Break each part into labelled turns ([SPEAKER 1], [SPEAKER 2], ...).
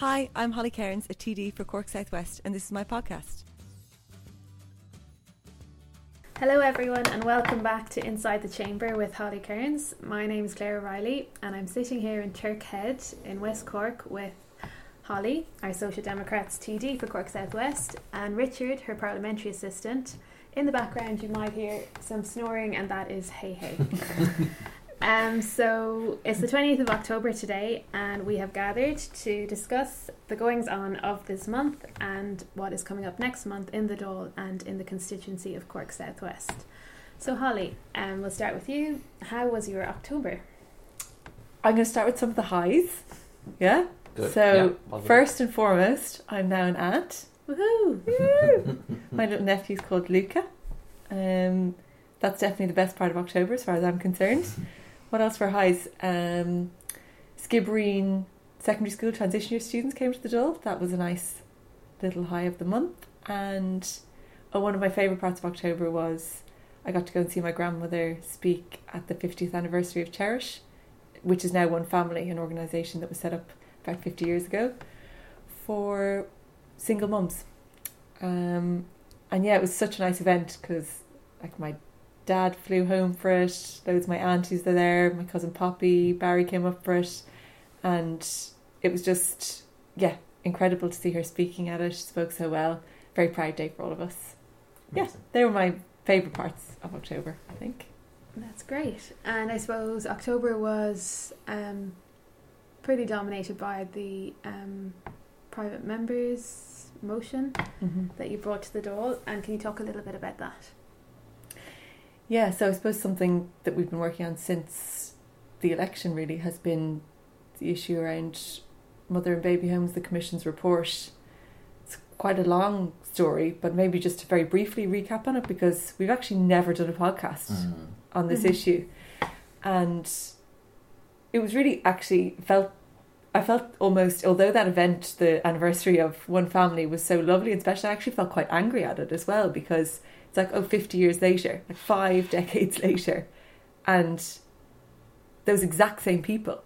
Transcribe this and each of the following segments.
[SPEAKER 1] Hi, I'm Holly Cairns, a TD for Cork Southwest, and this is my podcast.
[SPEAKER 2] Hello, everyone, and welcome back to Inside the Chamber with Holly Cairns. My name is Claire O'Reilly, and I'm sitting here in Turkhead in West Cork with Holly, our Social Democrats TD for Cork Southwest, and Richard, her parliamentary assistant. In the background, you might hear some snoring, and that is hey hey. Um, so it's the 20th of October today, and we have gathered to discuss the goings on of this month and what is coming up next month in the Dáil and in the constituency of Cork Southwest. So, Holly, um, we'll start with you. How was your October?
[SPEAKER 1] I'm going to start with some of the highs. Yeah?
[SPEAKER 3] Good.
[SPEAKER 1] So,
[SPEAKER 3] Yeah,
[SPEAKER 1] first and foremost, I'm now an aunt.
[SPEAKER 2] Woohoo!
[SPEAKER 1] Woo! My little nephew's called Luca. Um, that's definitely the best part of October as far as I'm concerned. What else for highs? Um, Skibbereen Secondary School transition year students came to the Dáil. That was a nice little high of the month. And oh, one of my favourite parts of October was I got to go and see my grandmother speak at the 50th anniversary of Cherish, which is now One Family, an organisation that was set up about 50 years ago for single mums. Um, and yeah, it was such a nice event because like my dad flew home for it. Loads of my aunties were there. My cousin Poppy, Barry came up for it, and it was just yeah incredible to see her speaking at it. She spoke so well. Very proud day for all of us. Yeah, they were my favourite parts of October. I think.
[SPEAKER 2] That's great. And I suppose October was um, pretty dominated by the um, private members motion
[SPEAKER 1] Mm-hmm.
[SPEAKER 2] that you brought to the Dáil. And can you talk a little bit about that?
[SPEAKER 1] Yeah, so I suppose something that we've been working on since the election really has been the issue around mother and baby homes, the Commission's report. It's quite a long story, but maybe just to very briefly recap on it because we've actually never done a podcast
[SPEAKER 3] Mm.
[SPEAKER 1] on this
[SPEAKER 2] Mhm.
[SPEAKER 1] issue. And it was really actually felt I felt almost although that event, the anniversary of One Family was so lovely and special, I actually felt quite angry at it as well because it's like, oh, 50 years later, like five decades later, and those exact same people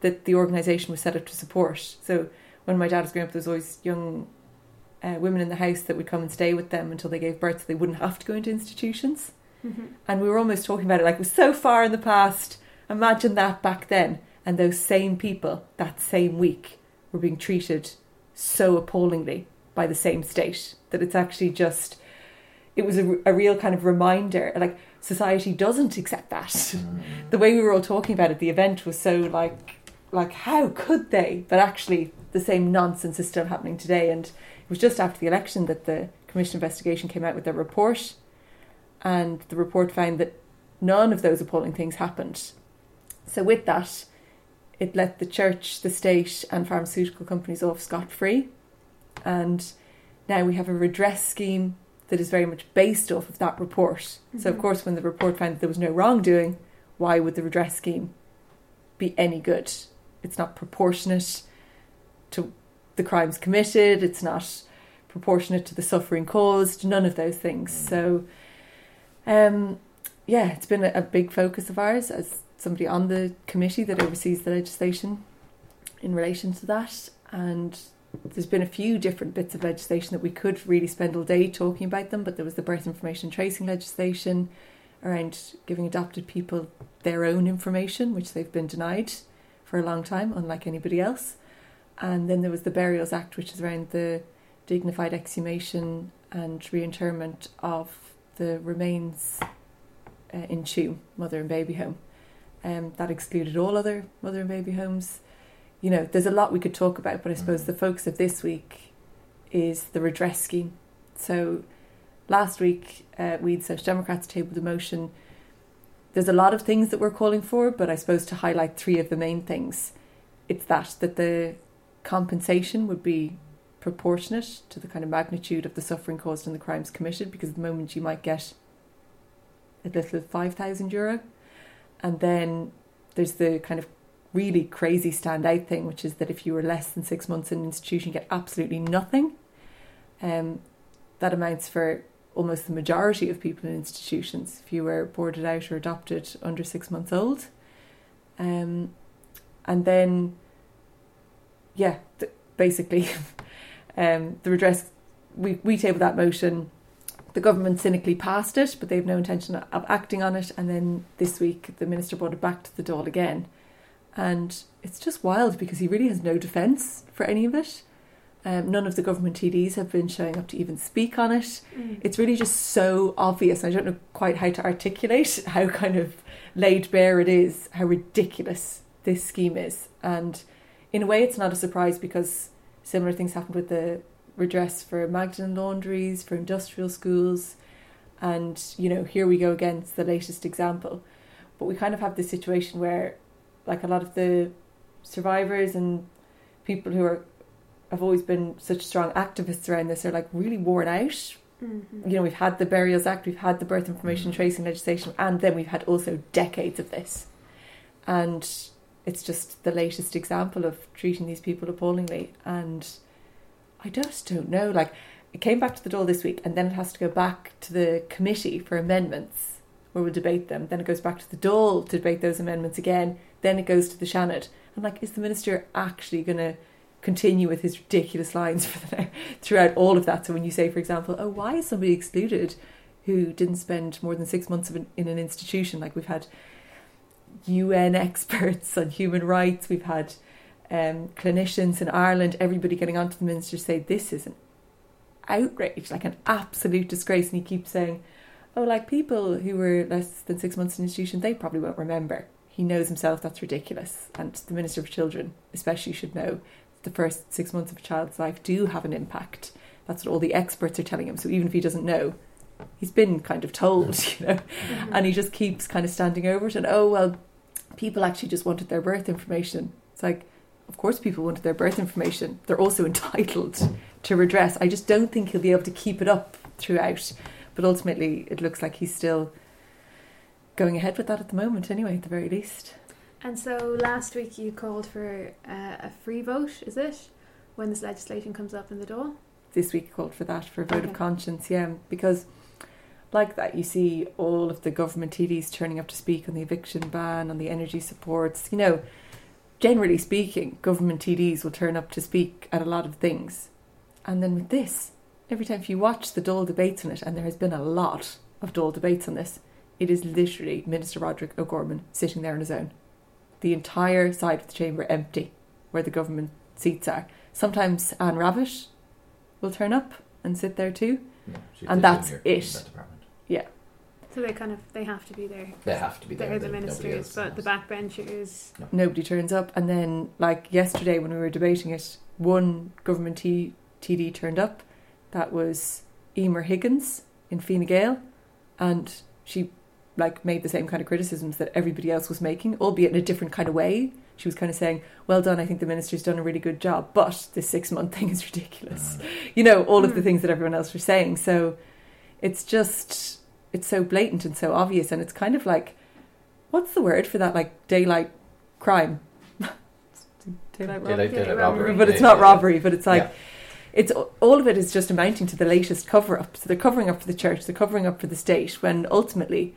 [SPEAKER 1] that the organisation was set up to support. So when my dad was growing up, there was always young uh, women in the house that would come and stay with them until they gave birth so they wouldn't have to go into institutions and we were almost talking about it like it was so far in the past. Imagine that back then, and those same people that same week were being treated so appallingly by the same state that it's actually just. It was a, a real kind of reminder, like society doesn't accept that.
[SPEAKER 3] Mm.
[SPEAKER 1] The way we were all talking about it, the event was so like, like how could they? But actually, the same nonsense is still happening today. And it was just after the election that the commission investigation came out with their report and the report found that none of those appalling things happened. So, with that, it let the church, the state, and pharmaceutical companies off scot free. And now we have a redress scheme that is very much based off of that report. So, of
[SPEAKER 2] Mhm.
[SPEAKER 1] course, when the report found that there was no wrongdoing, why would the redress scheme be any good? It's not proportionate to the crimes committed, it's not proportionate to the suffering caused, none of those things.
[SPEAKER 3] Mm.
[SPEAKER 1] So, um, yeah, it's been a, a big focus of ours as somebody on the committee that oversees the legislation in relation to that. And there's been a few different bits of legislation that we could really spend all day talking about them, but there was the birth information tracing legislation around giving adopted people their own information, which they've been denied for a long time, unlike anybody else. And then there was the Burials Act, which is around the dignified exhumation and reinterment of the remains uh, in Tuam, mother and baby home. Um, that excluded all other mother and baby homes. You know, there's a lot we could talk about, but I suppose
[SPEAKER 3] Mhm.
[SPEAKER 1] the focus of this week is the redress scheme. So last week, uh, we'd Social Democrats tabled a motion. There's a lot of things that we're calling for, but I suppose to highlight three of the main things, it's that that the compensation would be proportionate to the kind of magnitude of the suffering caused and the crimes committed, because at the moment you might get a little five thousand euro, and then there's the kind of really crazy standout thing, which is that if you were less than six months in an institution, you get absolutely nothing. Um, that amounts for almost the majority of people in institutions. If you were boarded out or adopted under six months old, um, and then, yeah, th- basically, um, the redress, we, we tabled that motion. The government cynically passed it, but they have no intention of acting on it. And then this week, the minister brought it back to the Dáil again. And it's just wild because he really has no defence for any of it. Um, none of the government TDs have been showing up to even speak on it.
[SPEAKER 2] Mm.
[SPEAKER 1] It's really just so obvious. I don't know quite how to articulate how kind of laid bare it is, how ridiculous this scheme is. And in a way, it's not a surprise because similar things happened with the redress for Magdalen laundries, for industrial schools. And, you know, here we go again, it's the latest example. But we kind of have this situation where, like, a lot of the survivors and people who are have always been such strong activists around this are like really worn out.
[SPEAKER 2] Mhm.
[SPEAKER 1] You know, we've had the Burials Act, we've had the birth information tracing legislation, and then we've had also decades of this. And it's just the latest example of treating these people appallingly. And I just don't know. Like, it came back to the Dáil this week, and then it has to go back to the committee for amendments where we'll debate them. Then it goes back to the Dáil to debate those amendments again. Then it goes to the Seanad. I'm like, is the minister actually going to continue with his ridiculous lines for the, throughout all of that? So when you say, for example, oh, why is somebody excluded who didn't spend more than six months in an institution? Like we've had UN experts on human rights, we've had um, clinicians in Ireland, everybody getting onto the minister say this is an outrage, like an absolute disgrace. And he keeps saying, oh, like people who were less than six months in institution, they probably won't remember. He knows himself that's ridiculous. And the Minister for Children, especially, should know the first six months of a child's life do have an impact. That's what all the experts are telling him. So even if he doesn't know, he's been kind of told, you know,
[SPEAKER 2] Mhm.
[SPEAKER 1] and he just keeps kind of standing over it. And oh, well, people actually just wanted their birth information. It's like, of course, people wanted their birth information. They're also entitled to redress. I just don't think he'll be able to keep it up throughout. But ultimately, it looks like he's still going ahead with that at the moment, anyway, at the very least.
[SPEAKER 2] And so last week you called for uh, a free vote, is it? When this legislation comes up in the Dáil?
[SPEAKER 1] This week called for that, for a vote
[SPEAKER 2] Okay.
[SPEAKER 1] of conscience, yeah. Because, like that, you see all of the government TDs turning up to speak on the eviction ban, on the energy supports. You know, generally speaking, government TDs will turn up to speak at a lot of things. And then with this, every time if you watch the Dáil debates on it, and there has been a lot of Dáil debates on this, it is literally Minister Roderick O'Gorman sitting there on his own. The entire side of the chamber empty, where the government seats are. Sometimes Anne Rabbitte will turn up and sit there too.
[SPEAKER 3] Yeah, she
[SPEAKER 1] And
[SPEAKER 3] fits in
[SPEAKER 1] that's
[SPEAKER 3] here in
[SPEAKER 1] it.
[SPEAKER 3] that department.
[SPEAKER 2] So they kind of they have to be there.
[SPEAKER 3] They have to be there.
[SPEAKER 2] They're the
[SPEAKER 3] they- nobody
[SPEAKER 2] ministers,
[SPEAKER 3] else
[SPEAKER 2] but the
[SPEAKER 3] knows.
[SPEAKER 2] backbenchers.
[SPEAKER 1] Nobody turns up. And then, like yesterday when we were debating it, one government T- TD turned up. That was Emer Higgins in Fine Gael. And she like made the same kind of criticisms that everybody else was making, albeit in a different kind of way. She was kind of saying, "Well done, I think the minister's done a really good job, but this six month thing is ridiculous."
[SPEAKER 3] Uh,
[SPEAKER 1] You know, all of the
[SPEAKER 2] Mm.
[SPEAKER 1] things that everyone else was saying. So it's just it's so blatant and so obvious, and it's kind of like, what's the word for that? Like daylight crime. daylight robbery.
[SPEAKER 3] Daylight, daylight robbery.
[SPEAKER 1] But it's not robbery, but it's like
[SPEAKER 3] Yeah.
[SPEAKER 1] it's all of it is just amounting to the latest cover up. So they're covering up for the church, they're covering up for the state when ultimately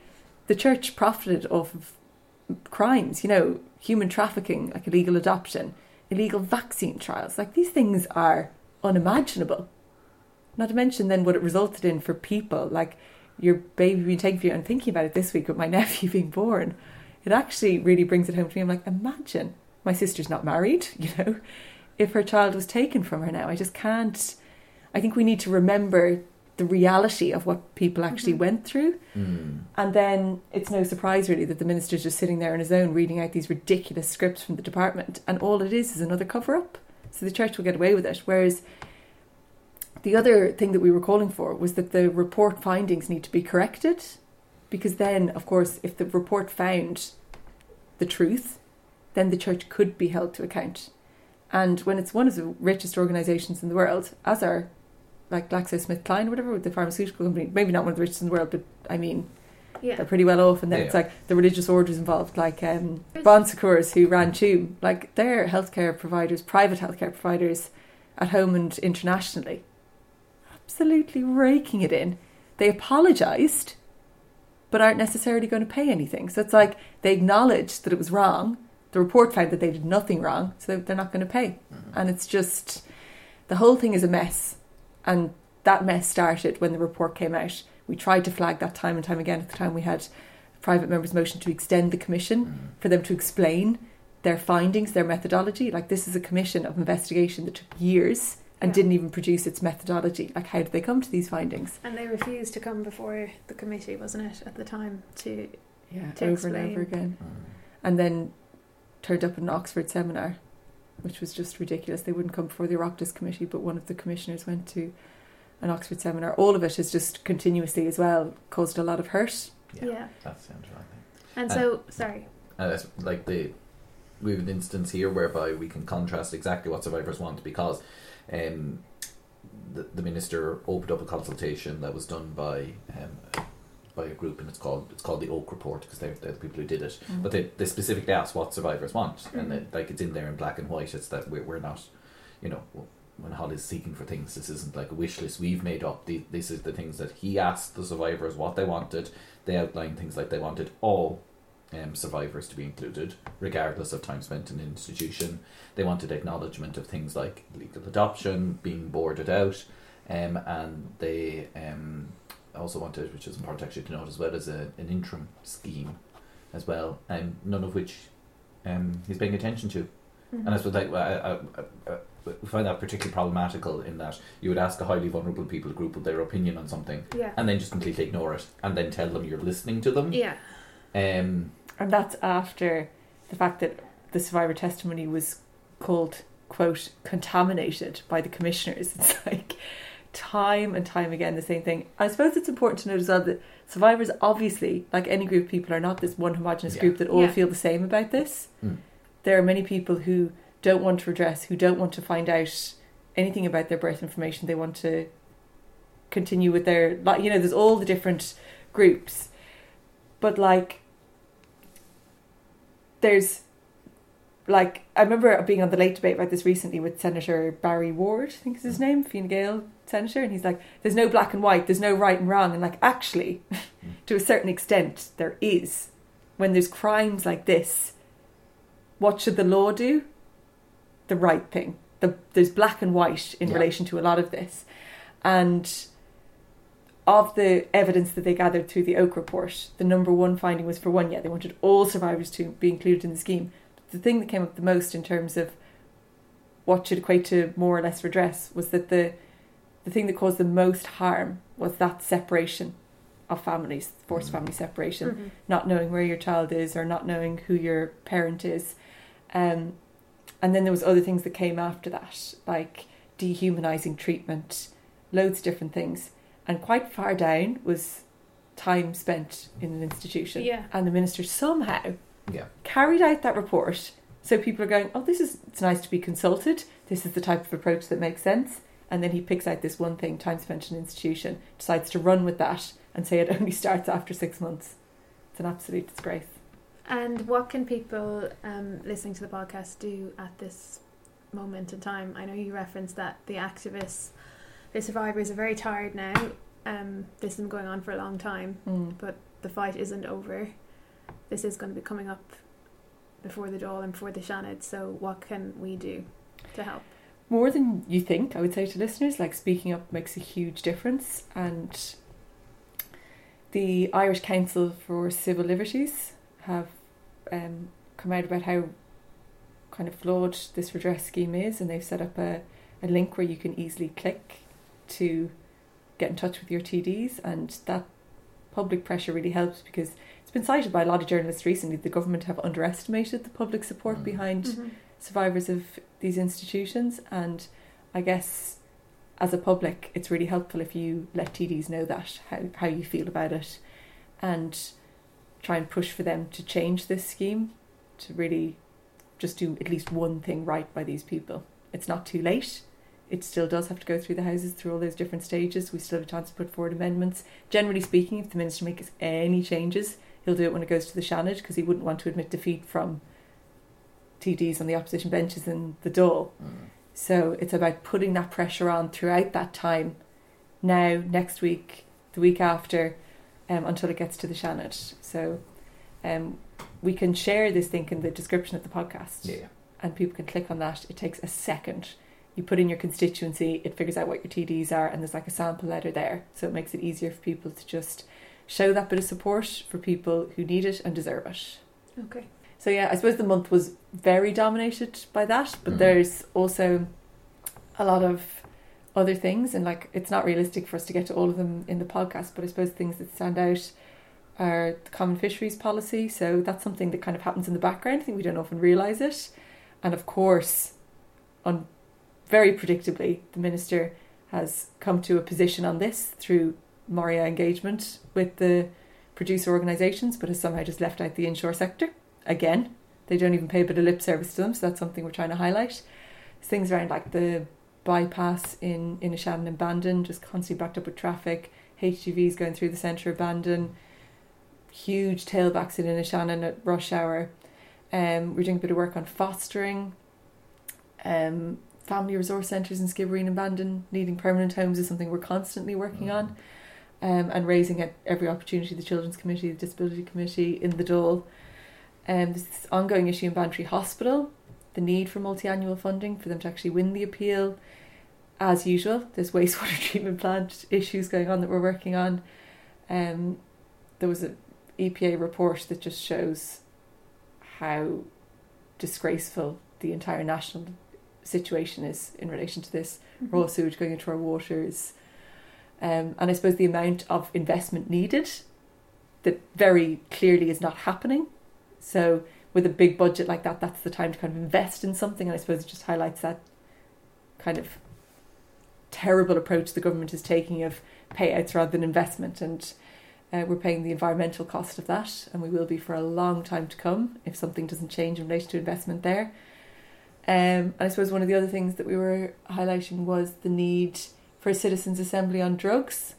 [SPEAKER 1] the church profited off of crimes, you know, human trafficking, like illegal adoption, illegal vaccine trials. Like these things are unimaginable. Not to mention then what it resulted in for people, like your baby being taken from you and thinking about it this week with my nephew being born. It actually really brings it home to me. I'm like, imagine my sister's not married, you know, if her child was taken from her now. I just can't. I think we need to remember the reality of what people actually
[SPEAKER 2] Mhm.
[SPEAKER 1] went through.
[SPEAKER 3] Mm.
[SPEAKER 1] And then it's no surprise, really, that the minister's just sitting there on his own reading out these ridiculous scripts from the department. And all it is is another cover up. So the church will get away with it. Whereas the other thing that we were calling for was that the report findings need to be corrected. Because then, of course, if the report found the truth, then the church could be held to account. And when it's one of the richest organisations in the world, as are like GlaxoSmithKline or whatever, the pharmaceutical company, maybe not one of the richest in the world, but I mean,
[SPEAKER 2] Yeah.
[SPEAKER 1] they're pretty well off. And then
[SPEAKER 3] Yeah.
[SPEAKER 1] it's like the religious orders involved, like um, Bon Secours, who ran Tuam, like they're healthcare providers, private healthcare providers at home and internationally. Absolutely raking it in. They apologised, but aren't necessarily going to pay anything. So it's like they acknowledged that it was wrong. The report found that they did nothing wrong, so they're not going to pay.
[SPEAKER 3] Mhm.
[SPEAKER 1] And it's just, the whole thing is a mess, and that mess started when the report came out. We tried to flag that time and time again. At the time, we had a private members' motion to extend the commission
[SPEAKER 3] Mm.
[SPEAKER 1] for them to explain their findings, their methodology. Like this is a commission of investigation that took years and
[SPEAKER 2] Yeah.
[SPEAKER 1] didn't even produce its methodology. Like how did they come to these findings?
[SPEAKER 2] And they refused to come before the committee, wasn't it, at the time? To
[SPEAKER 1] Yeah,
[SPEAKER 2] To
[SPEAKER 1] over and over again.
[SPEAKER 3] Mm.
[SPEAKER 1] And then turned up at an Oxford seminar, which was just ridiculous. They wouldn't come before the Oireachtas committee, but one of the commissioners went to an Oxford seminar. All of it has just continuously as well caused a lot of hurt.
[SPEAKER 2] yeah.
[SPEAKER 3] Yeah, that sounds right.
[SPEAKER 2] And
[SPEAKER 3] Uh,
[SPEAKER 2] so, sorry.
[SPEAKER 3] And it's like the we have an instance here whereby we can contrast exactly what survivors want because um, the, the minister opened up a consultation that was done by um, by a group and it's called it's called the Oak Report because they're, they're the people who did it. But they, they specifically asked what survivors want, and
[SPEAKER 2] Mhm.
[SPEAKER 3] it, like it's in there in black and white. It's that we're, we're not, you know, when Holly's seeking for things, this isn't like a wish list we've made up. The, this is the things that he asked the survivors what they wanted. They outlined things like they wanted all um, survivors to be included, regardless of time spent in an institution. They wanted acknowledgement of things like legal adoption, being boarded out, um, and they um, also wanted, which is important actually to note as well, as a, an interim scheme as well, and none of which um, he's paying attention to.
[SPEAKER 2] Mhm.
[SPEAKER 3] And I suppose like I, I, I, I find that particularly problematical in that you would ask a highly vulnerable people group their opinion on something,
[SPEAKER 2] yeah.
[SPEAKER 3] and then just completely ignore it, and then tell them you're listening to them.
[SPEAKER 2] Yeah.
[SPEAKER 3] Um,
[SPEAKER 1] And that's after the fact that the survivor testimony was called, quote, contaminated by the commissioners. It's like time and time again the same thing. I suppose it's important to note as well that survivors, obviously, like any group of people, are not this one homogenous
[SPEAKER 3] Yeah.
[SPEAKER 1] group that all
[SPEAKER 2] Yeah.
[SPEAKER 1] feel the same about this.
[SPEAKER 3] Mm.
[SPEAKER 1] There are many people who don't want to redress, who don't want to find out anything about their birth information. They want to continue with their, like, you know, there's all the different groups. But, like, there's like I remember being on the late debate about this recently with Senator Barry Ward, I think is his mm. name, Fine Gael senator, and he's like, "There's no black and white, there's no right and wrong," and like actually, mm. to a certain extent, there is. When there's crimes like this, what should the law do? The right thing. The, there's black and white in
[SPEAKER 3] Yeah.
[SPEAKER 1] relation to a lot of this, and of the evidence that they gathered through the Oak report, the number one finding was for one, yeah, they wanted all survivors to be included in the scheme. The thing that came up the most in terms of what should equate to more or less redress was that the the thing that caused the most harm was that separation of families, forced
[SPEAKER 3] Mhm.
[SPEAKER 1] family separation,
[SPEAKER 2] Mhm.
[SPEAKER 1] not knowing where your child is or not knowing who your parent is. Um, and then there was other things that came after that, like dehumanizing treatment, loads of different things. And quite far down was time spent in an institution.
[SPEAKER 2] Yeah.
[SPEAKER 1] And the minister somehow
[SPEAKER 3] yeah,
[SPEAKER 1] carried out that report. So people are going, oh, this is it's nice to be consulted. This is the type of approach that makes sense. And then he picks out this one thing, time spent in institution, decides to run with that and say it only starts after six months. It's an absolute disgrace.
[SPEAKER 2] And what can people um, listening to the podcast do at this moment in time? I know you referenced that the activists, the survivors are very tired now. Um, this has been going on for a long time,
[SPEAKER 1] Mm.
[SPEAKER 2] but the fight isn't over. This is going to be coming up before the Dáil and before the Seanad. So, what can we do to help?
[SPEAKER 1] More than you think, I would say to listeners, like speaking up makes a huge difference. And the Irish Council for Civil Liberties have um, come out about how kind of flawed this redress scheme is, and they've set up a, a link where you can easily click to get in touch with your TDs, and that public pressure really helps because it's been cited by a lot of journalists recently. The government have underestimated the public support
[SPEAKER 3] Mm.
[SPEAKER 1] behind
[SPEAKER 2] Mm-hmm.
[SPEAKER 1] survivors of these institutions and I guess as a public it's really helpful if you let TDs know that how, how you feel about it and try and push for them to change this scheme to really just do at least one thing right by these people. It's not too late. It still does have to go through the houses through all those different stages. We still have a chance to put forward amendments. Generally speaking, if the minister makes any changes, he'll do it when it goes to the Seanad because he wouldn't want to admit defeat from TDs on the opposition benches in the Dáil.
[SPEAKER 3] Mm.
[SPEAKER 1] So it's about putting that pressure on throughout that time, now, next week, the week after, um, until it gets to the Seanad. So um, we can share this link in the description of the podcast
[SPEAKER 3] yeah,
[SPEAKER 1] and people can click on that. It takes a second. you put in your constituency, it figures out what your TDs are, and there's like a sample letter there. So it makes it easier for people to just show that bit of support for people who need it and deserve it.
[SPEAKER 2] Okay.
[SPEAKER 1] So yeah, I suppose the month was very dominated by that, but
[SPEAKER 3] Mhm.
[SPEAKER 1] there's also a lot of other things, and like it's not realistic for us to get to all of them in the podcast. But I suppose things that stand out are the common fisheries policy. So that's something that kind of happens in the background. I think we don't often realise it, and of course, on very predictably, the minister has come to a position on this through Moria engagement with the producer organisations, but has somehow just left out the inshore sector again. They don't even pay a bit of lip service to them, so that's something we're trying to highlight. Things around like the bypass in Inishannon and Bandon, just constantly backed up with traffic. HGVs going through the centre of Bandon, huge tailbacks in Inishannon at rush hour. Um, we're doing a bit of work on fostering. Um, family resource centres in Skibbereen and Bandon needing permanent homes is something we're constantly working on. Um, and raising at every opportunity the Children's Committee, the Disability Committee in the Dáil. Um, there's this ongoing issue in Bantry Hospital, the need for multi-annual funding for them to actually win the appeal. As usual, there's wastewater treatment plant issues going on that we're working on. Um, there was an EPA report that just shows how disgraceful the entire national situation is in relation to this
[SPEAKER 2] Mm-hmm.
[SPEAKER 1] raw sewage going into our waters. Um, and I suppose the amount of investment needed that very clearly is not happening. So, with a big budget like that, that's the time to kind of invest in something. And I suppose it just highlights that kind of terrible approach the government is taking of payouts rather than investment. And uh, we're paying the environmental cost of that, and we will be for a long time to come if something doesn't change in relation to investment there. Um, and I suppose one of the other things that we were highlighting was the need for a citizens' assembly on drugs.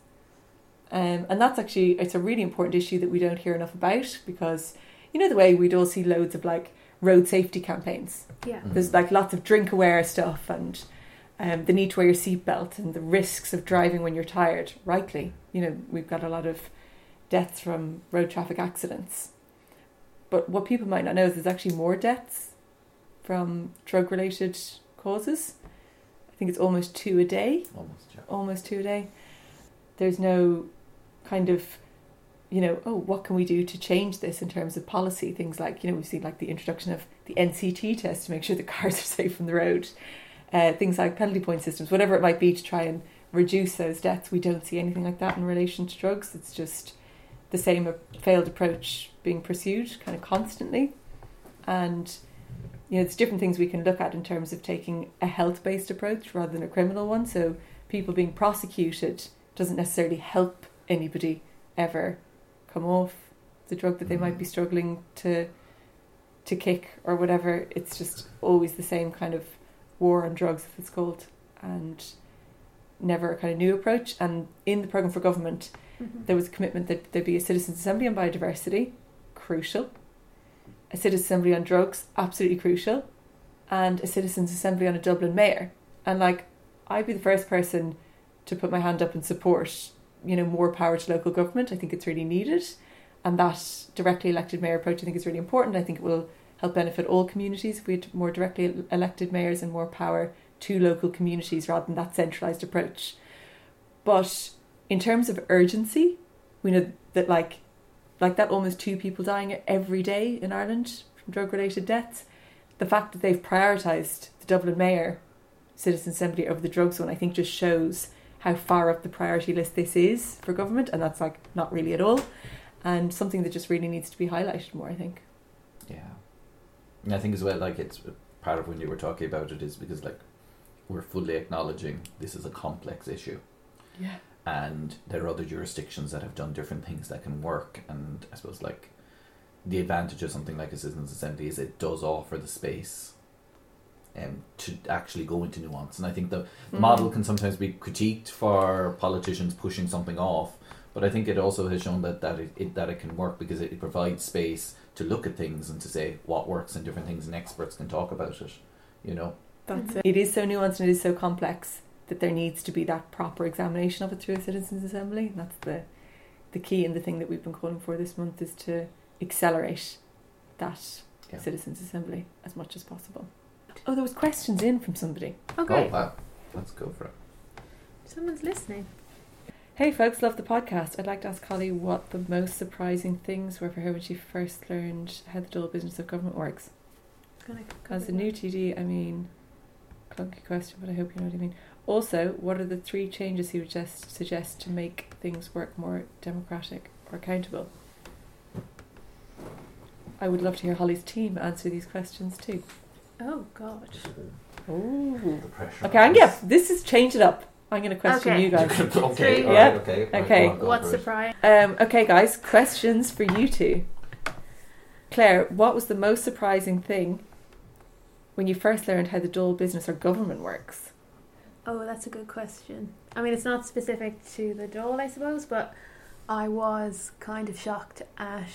[SPEAKER 1] Um, and that's actually it's a really important issue that we don't hear enough about because you know the way we'd all see loads of like road safety campaigns.
[SPEAKER 2] Yeah.
[SPEAKER 3] Mm.
[SPEAKER 1] There's like lots of drink aware stuff and um, the need to wear your seatbelt and the risks of driving when you're tired. Rightly, you know we've got a lot of deaths from road traffic accidents. But what people might not know is there's actually more deaths from drug related causes. I think it's almost two a day
[SPEAKER 3] Almost, yeah.
[SPEAKER 1] almost two a day. There's no kind of, you know, oh, what can we do to change this in terms of policy? Things like, you know, we've seen like the introduction of the NCT test to make sure the cars are safe from the road. Uh, things like penalty point systems, whatever it might be to try and reduce those deaths. We don't see anything like that in relation to drugs. It's just the same failed approach being pursued kind of constantly. And you know, there's different things we can look at in terms of taking a health based approach rather than a criminal one. So people being prosecuted doesn't necessarily help anybody ever come off the drug that they might be struggling to to kick or whatever. It's just always the same kind of war on drugs, if it's called, and never a kind of new approach. And in the program for government,
[SPEAKER 2] Mhm.
[SPEAKER 1] there was a commitment that there'd be a citizens' assembly on biodiversity, crucial. A citizens' assembly on drugs, absolutely crucial, and a citizens' assembly on a Dublin mayor. And like, I'd be the first person to put my hand up and support, you know, more power to local government. I think it's really needed, and that directly elected mayor approach I think is really important. I think it will help benefit all communities if we had more directly elected mayors and more power to local communities rather than that centralised approach. But in terms of urgency, we know that like like that almost two people dying every day in Ireland from drug related deaths. The fact that they've prioritised the Dublin Mayor Citizen Assembly over the drugs one, I think just shows how far up the priority list this is for government, and that's like not really at all, and something that just really needs to be highlighted more. I think.
[SPEAKER 3] Yeah. And I think as well, like it's part of when you were talking about it is because like we're fully acknowledging this is a complex issue,
[SPEAKER 1] Yeah.
[SPEAKER 3] And there are other jurisdictions that have done different things that can work. And I suppose like the advantage of something like a citizens' assembly is it does offer the space. Um, to actually go into nuance, and I think the
[SPEAKER 1] Mm.
[SPEAKER 3] model can sometimes be critiqued for politicians pushing something off, but I think it also has shown that that it, it that it can work because it, it provides space to look at things and to say what works and different things, and experts can talk about it. You know,
[SPEAKER 1] That's
[SPEAKER 2] Mhm.
[SPEAKER 1] it. It is so nuanced and it is so complex that there needs to be that proper examination of it through a citizens' assembly. And that's the the key and the thing that we've been calling for this month is to accelerate that
[SPEAKER 3] Yeah.
[SPEAKER 1] citizens' assembly as much as possible. Oh, there was questions in from somebody.
[SPEAKER 2] Okay,
[SPEAKER 3] Oh, oh wow. Let's go for it.
[SPEAKER 2] someone's listening.
[SPEAKER 1] Hey folks, love the podcast. I'd like to ask Holly what the most surprising things were for her when she first learned how the Dáil business of government works.
[SPEAKER 2] Gonna
[SPEAKER 1] As a new. TD, I mean, clunky question, but I hope you know what I mean. Also, what are the three changes you would just suggest to make things work more democratic or accountable? I would love to hear Holly's team answer these questions too.
[SPEAKER 2] Oh God.
[SPEAKER 1] Oh.
[SPEAKER 3] The pressure.
[SPEAKER 1] Okay, I'm yeah. This is change it up. I'm going to question
[SPEAKER 2] Okay.
[SPEAKER 1] you guys.
[SPEAKER 3] okay,
[SPEAKER 2] Three.
[SPEAKER 1] Yeah.
[SPEAKER 3] right, okay. right,
[SPEAKER 1] Okay.
[SPEAKER 3] go on, go
[SPEAKER 2] What's
[SPEAKER 3] for
[SPEAKER 2] the
[SPEAKER 3] it.
[SPEAKER 2] prize?
[SPEAKER 1] Um, okay, guys, questions for you two. Claire, what was the most surprising thing when you first learned how the Dáil business or government works?
[SPEAKER 2] Oh, that's a good question. I mean, it's not specific to the Dáil, I suppose, but I was kind of shocked at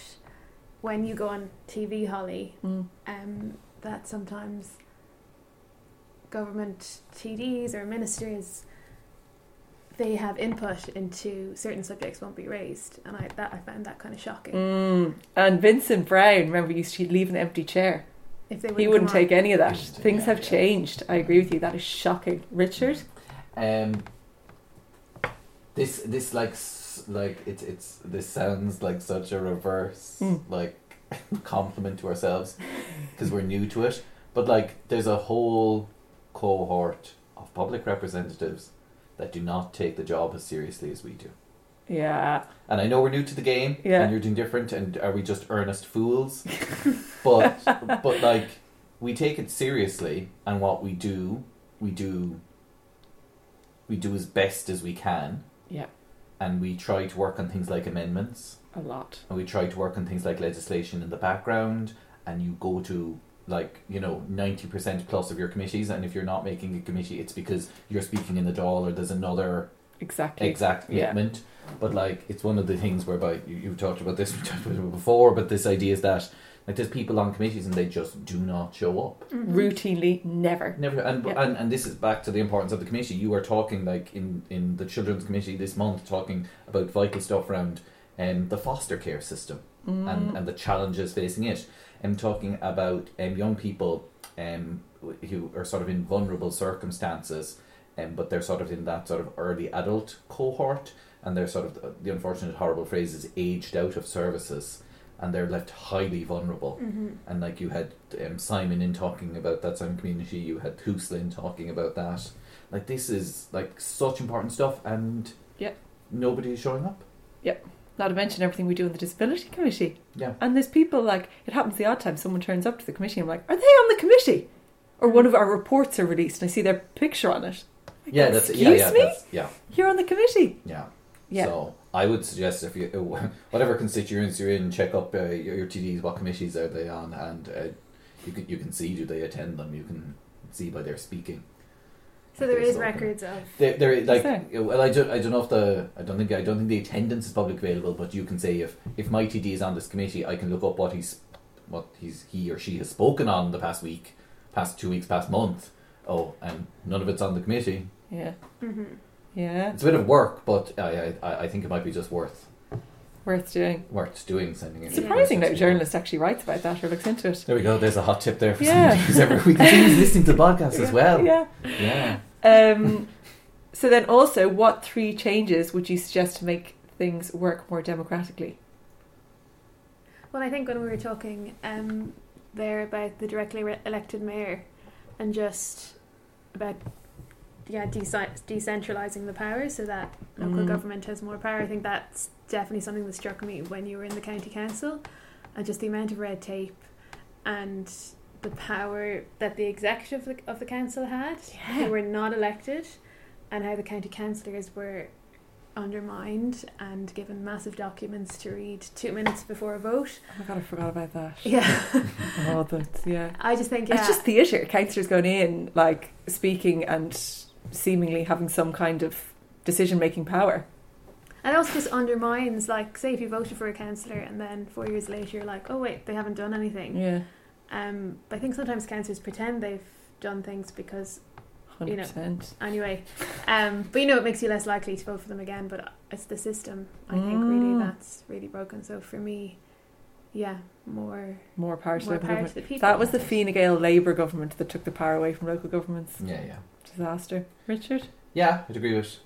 [SPEAKER 2] when you go on TV, Holly,
[SPEAKER 1] Mm.
[SPEAKER 2] um, that sometimes government TDs or ministers they have input into certain subjects won't be raised, and I that I found that kind of shocking.
[SPEAKER 1] Mm. And Vincent Browne, remember, used to leave an empty chair.
[SPEAKER 2] If they
[SPEAKER 1] He
[SPEAKER 2] wouldn't
[SPEAKER 1] wouldn't
[SPEAKER 2] on.
[SPEAKER 1] take any of that. Things
[SPEAKER 3] any,
[SPEAKER 1] have
[SPEAKER 3] yeah.
[SPEAKER 1] changed. I agree with you. That is shocking. Richard?
[SPEAKER 3] Um, this this like like it's it's this sounds like such a reverse
[SPEAKER 1] Mm.
[SPEAKER 3] like compliment to ourselves because we're new to it. But like, there's a whole cohort of public representatives that do not take the job as seriously as we do.
[SPEAKER 1] Yeah.
[SPEAKER 3] And I know we're new to the game,
[SPEAKER 1] Yeah.
[SPEAKER 3] and you're doing different. And are we just earnest fools? but but like we take it seriously, and what we do, we do. We do as best as we can,
[SPEAKER 1] Yeah.
[SPEAKER 3] and we try to work on things like amendments,
[SPEAKER 1] A lot.
[SPEAKER 3] and we try to work on things like legislation in the background. And you go to like you know ninety percent plus of your committees, and if you're not making a committee, it's because you're speaking in the Dáil, or there's another
[SPEAKER 1] Exactly.
[SPEAKER 3] exact
[SPEAKER 1] Yeah.
[SPEAKER 3] But like, it's one of the things whereby you, you've talked about this, we talked about before. But this idea is that like there's people on committees and they just do not show up.
[SPEAKER 2] Mhm.
[SPEAKER 1] Routinely, never.
[SPEAKER 3] Never, and,
[SPEAKER 1] Yeah.
[SPEAKER 3] and and this is back to the importance of the committee. You are talking like in in the children's committee this month, talking about vital stuff around um, the foster care system
[SPEAKER 1] Mm.
[SPEAKER 3] and, and the challenges facing it. I'm talking about um, young people um, who are sort of in vulnerable circumstances, um, but they're sort of in that sort of early adult cohort, and they're sort of the unfortunate, horrible phrase is aged out of services, and they're left highly vulnerable.
[SPEAKER 2] Mhm.
[SPEAKER 3] And like you had um, Simon in talking about that Simon community, you had Huslin talking about that. Like this is like such important stuff, and
[SPEAKER 1] Yeah.
[SPEAKER 3] nobody is showing up.
[SPEAKER 1] Yep not to mention everything we do in the disability committee.
[SPEAKER 3] Yeah.
[SPEAKER 1] And there's people like it happens the odd time someone turns up to the committee I'm like, are they on the committee? Or one of our reports are released and I see their picture on it. Like,
[SPEAKER 3] Yeah, that's
[SPEAKER 1] Excuse
[SPEAKER 3] yeah, yeah,
[SPEAKER 1] me?
[SPEAKER 3] that's, yeah,
[SPEAKER 1] You're on the committee.
[SPEAKER 3] yeah.
[SPEAKER 1] Yeah.
[SPEAKER 3] So I would suggest if you whatever constituents you're in, check up uh, your, your TDs. What committees are they on? And uh, you can you can see do they attend them. You can see by their speaking.
[SPEAKER 2] So there is
[SPEAKER 3] Okay,
[SPEAKER 2] is records of.
[SPEAKER 3] There, there, like,
[SPEAKER 1] there?
[SPEAKER 3] well, I don't, I don't know if the, I don't think, I don't think the attendance is public available, but you can say if, if my TD is on this committee, I can look up what he's, what he's, he or she has spoken on the past week, past two weeks, past month. Oh, and none of it's on the committee.
[SPEAKER 1] Yeah.
[SPEAKER 2] hmm
[SPEAKER 1] Yeah.
[SPEAKER 3] It's a bit of work, but I, I, I think it might be just worth,
[SPEAKER 1] Worth doing.
[SPEAKER 3] worth doing. Sending it.
[SPEAKER 1] Surprising that a journalist actually writes about that or looks into it.
[SPEAKER 3] There we go. There's a hot tip there for
[SPEAKER 1] Yeah.
[SPEAKER 3] somebody who's ever. We can listening to the podcast as well.
[SPEAKER 1] Yeah.
[SPEAKER 3] Yeah.
[SPEAKER 1] Um, so then also, what three changes would you suggest to make things work more democratically?
[SPEAKER 2] Well, I think when we were talking um, there about the directly re- elected mayor and just about yeah deci- decentralizing the power so that local
[SPEAKER 1] Mm.
[SPEAKER 2] government has more power. I think that's definitely something that struck me when you were in the county council, and just the amount of red tape and the power that the executive of the, of the council had, They were not elected, and how the county councillors were undermined and given massive documents to read two minutes before a vote.
[SPEAKER 1] Oh my god, I forgot about that.
[SPEAKER 2] Yeah,
[SPEAKER 1] Oh, that's, yeah.
[SPEAKER 2] I just think yeah.
[SPEAKER 1] It's just theatre. Councillors going in, like speaking and seemingly having some kind of decision making power.
[SPEAKER 2] And it also just undermines, like, say if you voted for a councillor and then four years later you're like, oh wait, they haven't done anything.
[SPEAKER 1] Yeah,
[SPEAKER 2] Um, but I think sometimes councillors pretend they've done things because
[SPEAKER 1] hundred
[SPEAKER 2] You know.
[SPEAKER 1] percent.
[SPEAKER 2] anyway. Um, but you know it makes you less likely to vote for them again. But it's the system. I think really
[SPEAKER 1] Mm.
[SPEAKER 2] that's really broken. So for me, yeah, more
[SPEAKER 1] More power to
[SPEAKER 2] more power to the people.
[SPEAKER 1] That was the Fine Gael Labour government that took the power away from local governments.
[SPEAKER 3] Yeah, yeah.
[SPEAKER 1] Disaster. Richard?
[SPEAKER 3] Yeah, I'd agree with.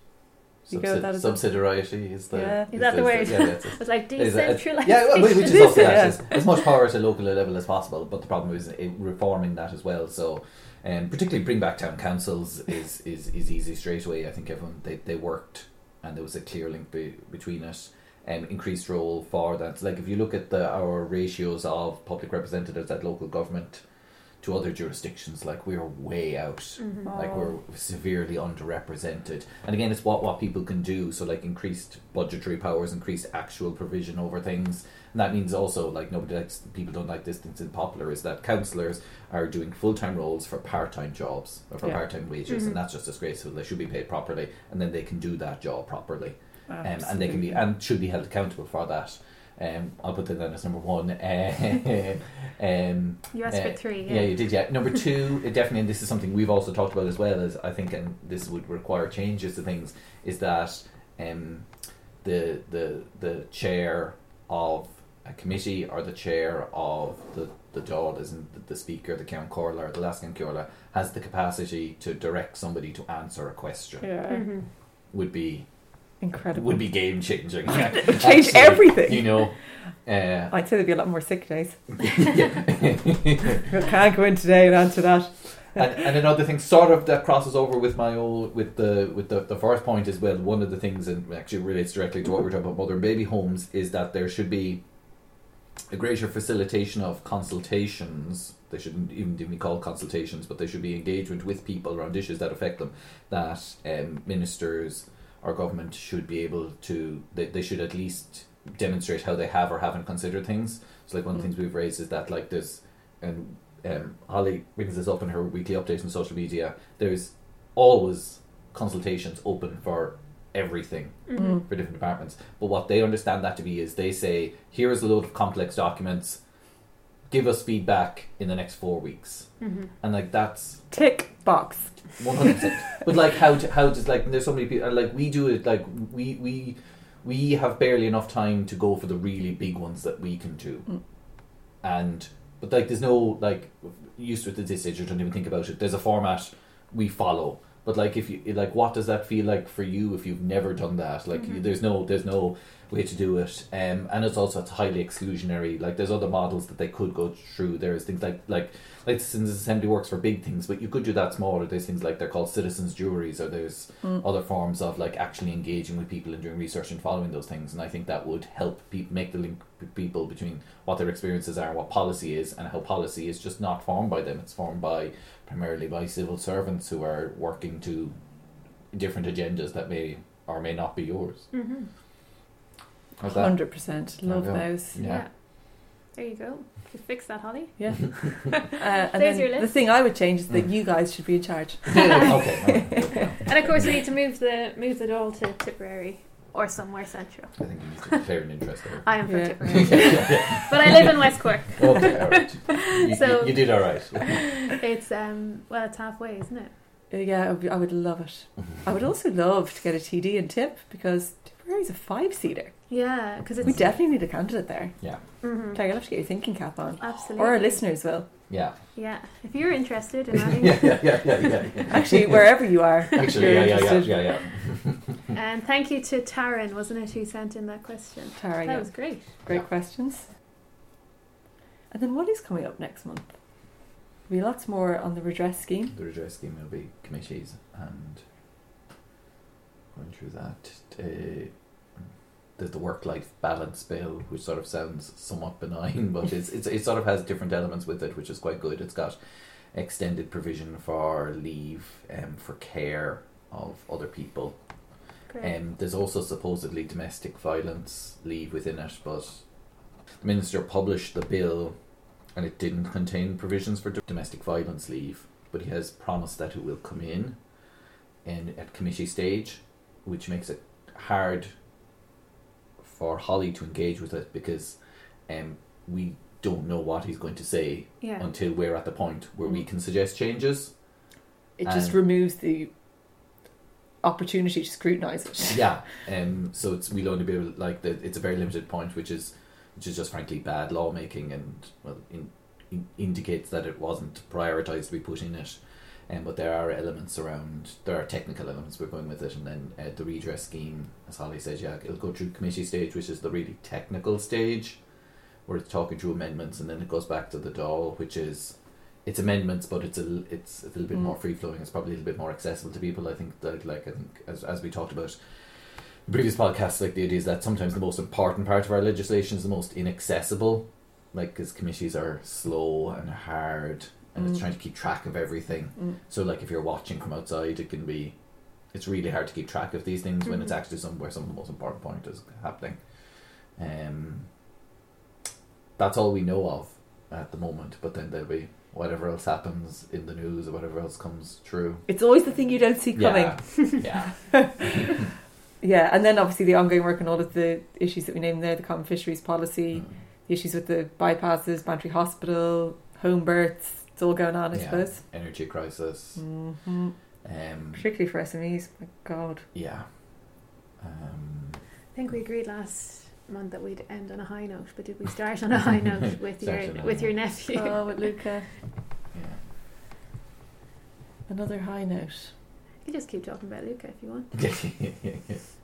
[SPEAKER 1] You go with that as well?
[SPEAKER 3] subsidiarity is the
[SPEAKER 1] Yeah.
[SPEAKER 2] Is that the word?
[SPEAKER 3] yeah, that's it.
[SPEAKER 2] It's like decentralized.
[SPEAKER 3] Yeah, well, which is
[SPEAKER 1] It
[SPEAKER 3] also
[SPEAKER 1] is,
[SPEAKER 3] yeah,
[SPEAKER 1] yeah.
[SPEAKER 3] as, as much power at a local level as possible. But the problem is it, reforming that as well. So, um, particularly bring back town councils is, is, is easy straight away. I think everyone they, they worked and there was a clear link be, between it. Um, increased role for that. Like if you look at the our ratios of public representatives at local government to other jurisdictions, like we're way out.
[SPEAKER 2] Mhm.
[SPEAKER 3] like we're severely underrepresented. And again it's what what people can do. So like increased budgetary powers increased actual provision over things. And that means also like nobody likes people don't like this thing's unpopular is that councillors are doing full-time roles for part-time jobs or for
[SPEAKER 1] Yeah.
[SPEAKER 3] part-time wages.
[SPEAKER 2] Mhm.
[SPEAKER 3] and that's just disgraceful. They should be paid properly. And then they can do that job properly. Um, and they can be and should be held accountable for that um, I'll put that down as number one uh, um,
[SPEAKER 2] You asked
[SPEAKER 3] uh,
[SPEAKER 2] for three.
[SPEAKER 3] yeah, you did. Yeah, number two, it definitely, and this is something we've also talked about as well. As I think, and this would require changes to things, is that um, the the the chair of a committee or the chair of the the Dáil, isn't the, the speaker, the Ceann Comhairle or the last Ceann Comhairle, has the capacity to direct somebody to answer a question.
[SPEAKER 1] Yeah.
[SPEAKER 2] hmm
[SPEAKER 3] Would be
[SPEAKER 1] Incredible.
[SPEAKER 3] would be game changing.
[SPEAKER 1] Change everything.
[SPEAKER 3] You know. Uh,
[SPEAKER 1] I'd say there'd be a lot more sick days. can't go in today and answer that.
[SPEAKER 3] and, and another thing sort of that crosses over with my old with the with the, the first point as well one of the things and actually relates directly to what we're talking about mother and baby homes is that there should be a greater facilitation of consultations they shouldn't even be called consultations but they should be engagement with people around issues that affect them that um, ministers or government should be able to they, they should at least demonstrate how they have or haven't considered things so like one of the
[SPEAKER 1] Mm.
[SPEAKER 3] things we've raised is that like this and um, Holly brings this up in her weekly updates on social media. There's always consultations open for everything
[SPEAKER 2] hmm
[SPEAKER 3] for different departments. But what they understand that to be is they say, here is a load of complex documents. Give us feedback in the next four weeks,
[SPEAKER 2] hmm
[SPEAKER 3] and like that's
[SPEAKER 1] Tick box.
[SPEAKER 3] one hundred percent. But like how to, how does like there's so many people like we do it like we we we have barely enough time to go for the really big ones that we can do,
[SPEAKER 1] Mm.
[SPEAKER 3] and but like there's no like used with the at this stage. I don't even think about it. There's a format we follow. But like if you like, what does that feel like for you if you've never done that? Like
[SPEAKER 2] Mhm.
[SPEAKER 3] there's no there's no way to do it, um, and it's also it's highly exclusionary. Like there's other models that they could go through. There's things like like like citizens assembly works for big things, but you could do that smaller. There's things like they're called citizens juries, or there's
[SPEAKER 1] Mm.
[SPEAKER 3] other forms of like actually engaging with people and doing research and following those things. And I think that would help people make the link people between what their experiences are and what policy is, and how policy is just not formed by them. It's formed by primarily by civil servants who are working to different agendas that may or may not be yours.
[SPEAKER 2] hmm
[SPEAKER 3] How's that?
[SPEAKER 1] Hundred percent. Love
[SPEAKER 3] There we go.
[SPEAKER 1] those.
[SPEAKER 3] Yeah.
[SPEAKER 2] Yeah. There you go. You fixed that, Holly.
[SPEAKER 1] Yeah. uh, and
[SPEAKER 2] There's
[SPEAKER 1] then
[SPEAKER 2] your
[SPEAKER 1] the thing I would change is that
[SPEAKER 3] Mm.
[SPEAKER 1] you guys should be in charge.
[SPEAKER 3] okay. okay.
[SPEAKER 2] And of course, we need to move the move the Dáil to Tipperary or somewhere central.
[SPEAKER 3] I think you need to declare an interest there.
[SPEAKER 2] I am from
[SPEAKER 1] Yeah.
[SPEAKER 2] Tipperary,
[SPEAKER 3] yeah, yeah.
[SPEAKER 2] but I live in West Cork.
[SPEAKER 3] Okay, all right. You,
[SPEAKER 2] So-
[SPEAKER 3] you, you did all right.
[SPEAKER 2] It's um well, it's halfway, isn't it?
[SPEAKER 1] Uh, yeah, I would, love it. I would also love to get a TD and tip because Tipperary's a five seater.
[SPEAKER 2] Yeah, because it's
[SPEAKER 1] We definitely need a candidate there.
[SPEAKER 2] Mhm.
[SPEAKER 1] Claire, you'll have to get your thinking cap on.
[SPEAKER 2] absolutely.
[SPEAKER 1] Or our listeners will.
[SPEAKER 3] Yeah.
[SPEAKER 2] Yeah, if you're interested in adding,
[SPEAKER 3] Yeah, yeah, yeah, yeah, yeah. yeah.
[SPEAKER 1] Actually, wherever you are.
[SPEAKER 3] Actually, yeah, yeah, yeah, yeah, yeah.
[SPEAKER 2] and thank you to Taryn, wasn't it, who sent in that question?
[SPEAKER 1] Tara,
[SPEAKER 2] That
[SPEAKER 1] yeah.
[SPEAKER 2] was great.
[SPEAKER 1] Great
[SPEAKER 3] Yeah.
[SPEAKER 1] questions. And then what is coming up next month? There'll be lots more on the redress scheme.
[SPEAKER 3] The redress scheme will be committees and going through that. Uh, there's the work-life balance bill, which sort of sounds somewhat benign, but it's, it's it sort of has different elements with it, which is quite good. It's got extended provision for leave um, for care of other people.
[SPEAKER 2] Great.
[SPEAKER 3] Um, there's also supposedly domestic violence leave within it, but the minister published the bill and it didn't contain provisions for domestic violence leave, but he has promised that it will come in, in at committee stage, which makes it hard for Holly to engage with it because um, we don't know what he's going to say
[SPEAKER 2] yeah.
[SPEAKER 3] until we're at the point where we can suggest changes.
[SPEAKER 1] It just removes the opportunity to scrutinise it.
[SPEAKER 3] yeah um so it's we'll only be able like the, it's a very limited point which is which is just frankly bad lawmaking and well in, in, indicates that it wasn't prioritised to be put in it. Um, but there are elements around, there are technical elements we're going with it, and then uh, the redress scheme, as Holly says, yeah, it'll go through committee stage, which is the really technical stage, where it's talking through amendments, and then it goes back to the Dáil, which is it's amendments, but it's a it's a little bit
[SPEAKER 1] Mm.
[SPEAKER 3] more free flowing. It's probably a little bit more accessible to people. I think that like I think as as we talked about in previous podcasts, like the idea is that sometimes the most important part of our legislation is the most inaccessible, like because committees are slow and hard, and it's
[SPEAKER 1] Mm.
[SPEAKER 3] trying to keep track of everything.
[SPEAKER 1] Mm.
[SPEAKER 3] So like if you're watching from outside, it can be it's really hard to keep track of these things when it's
[SPEAKER 2] Mhm.
[SPEAKER 3] actually somewhere some of the most important point is happening. Um, that's all we know of at the moment. But then there'll be whatever else happens in the news or whatever else comes through.
[SPEAKER 1] It's always the thing you don't see coming.
[SPEAKER 3] Yeah, yeah.
[SPEAKER 1] Yeah, and then obviously the ongoing work on all of the issues that we named there, the common fisheries policy,
[SPEAKER 3] Mm.
[SPEAKER 1] the issues with the bypasses, Bantry Hospital, home births. It's all going on, I
[SPEAKER 3] Yeah.
[SPEAKER 1] suppose.
[SPEAKER 3] Energy crisis.
[SPEAKER 1] hmm
[SPEAKER 3] Um,
[SPEAKER 1] Particularly for SMEs. My God.
[SPEAKER 3] yeah. Um,
[SPEAKER 2] I think we agreed last month that we'd end on a high note, but did we start on a high note with your
[SPEAKER 3] on
[SPEAKER 2] with your nephew?
[SPEAKER 1] Oh, with Luca.
[SPEAKER 3] yeah.
[SPEAKER 1] Another high note.
[SPEAKER 2] You can just keep talking about Luca if you want.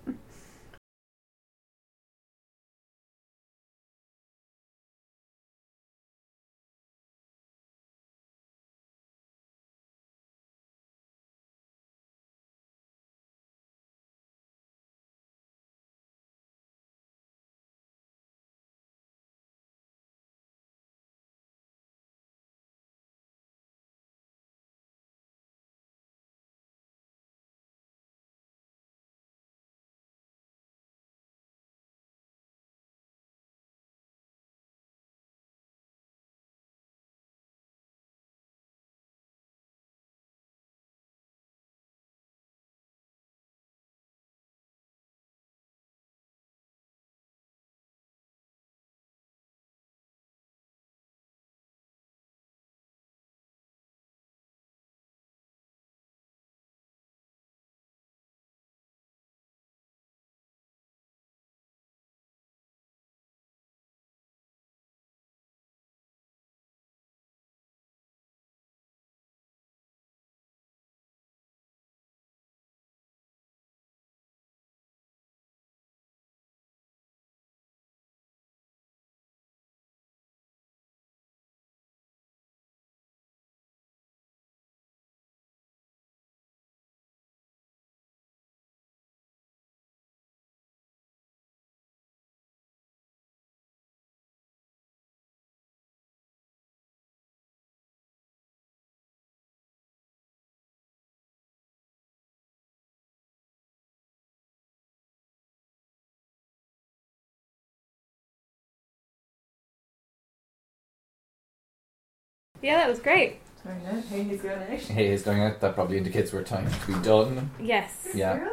[SPEAKER 2] Yeah, that was great.
[SPEAKER 1] Sorry, no. Hey, he's going out.
[SPEAKER 3] Hey, it's going out. That probably indicates we're time to be done.
[SPEAKER 2] Yes.
[SPEAKER 3] Yeah.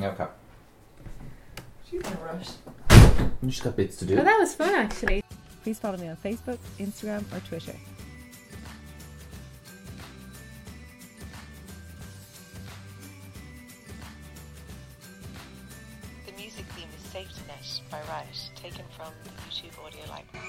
[SPEAKER 3] Okay.
[SPEAKER 1] She's in a rush.
[SPEAKER 3] You just got bits to do.
[SPEAKER 2] Oh, that was fun actually.
[SPEAKER 1] Please follow me on Facebook, Instagram, or Twitter.
[SPEAKER 4] The music theme is Safety Net by Riot, taken from the YouTube audio library.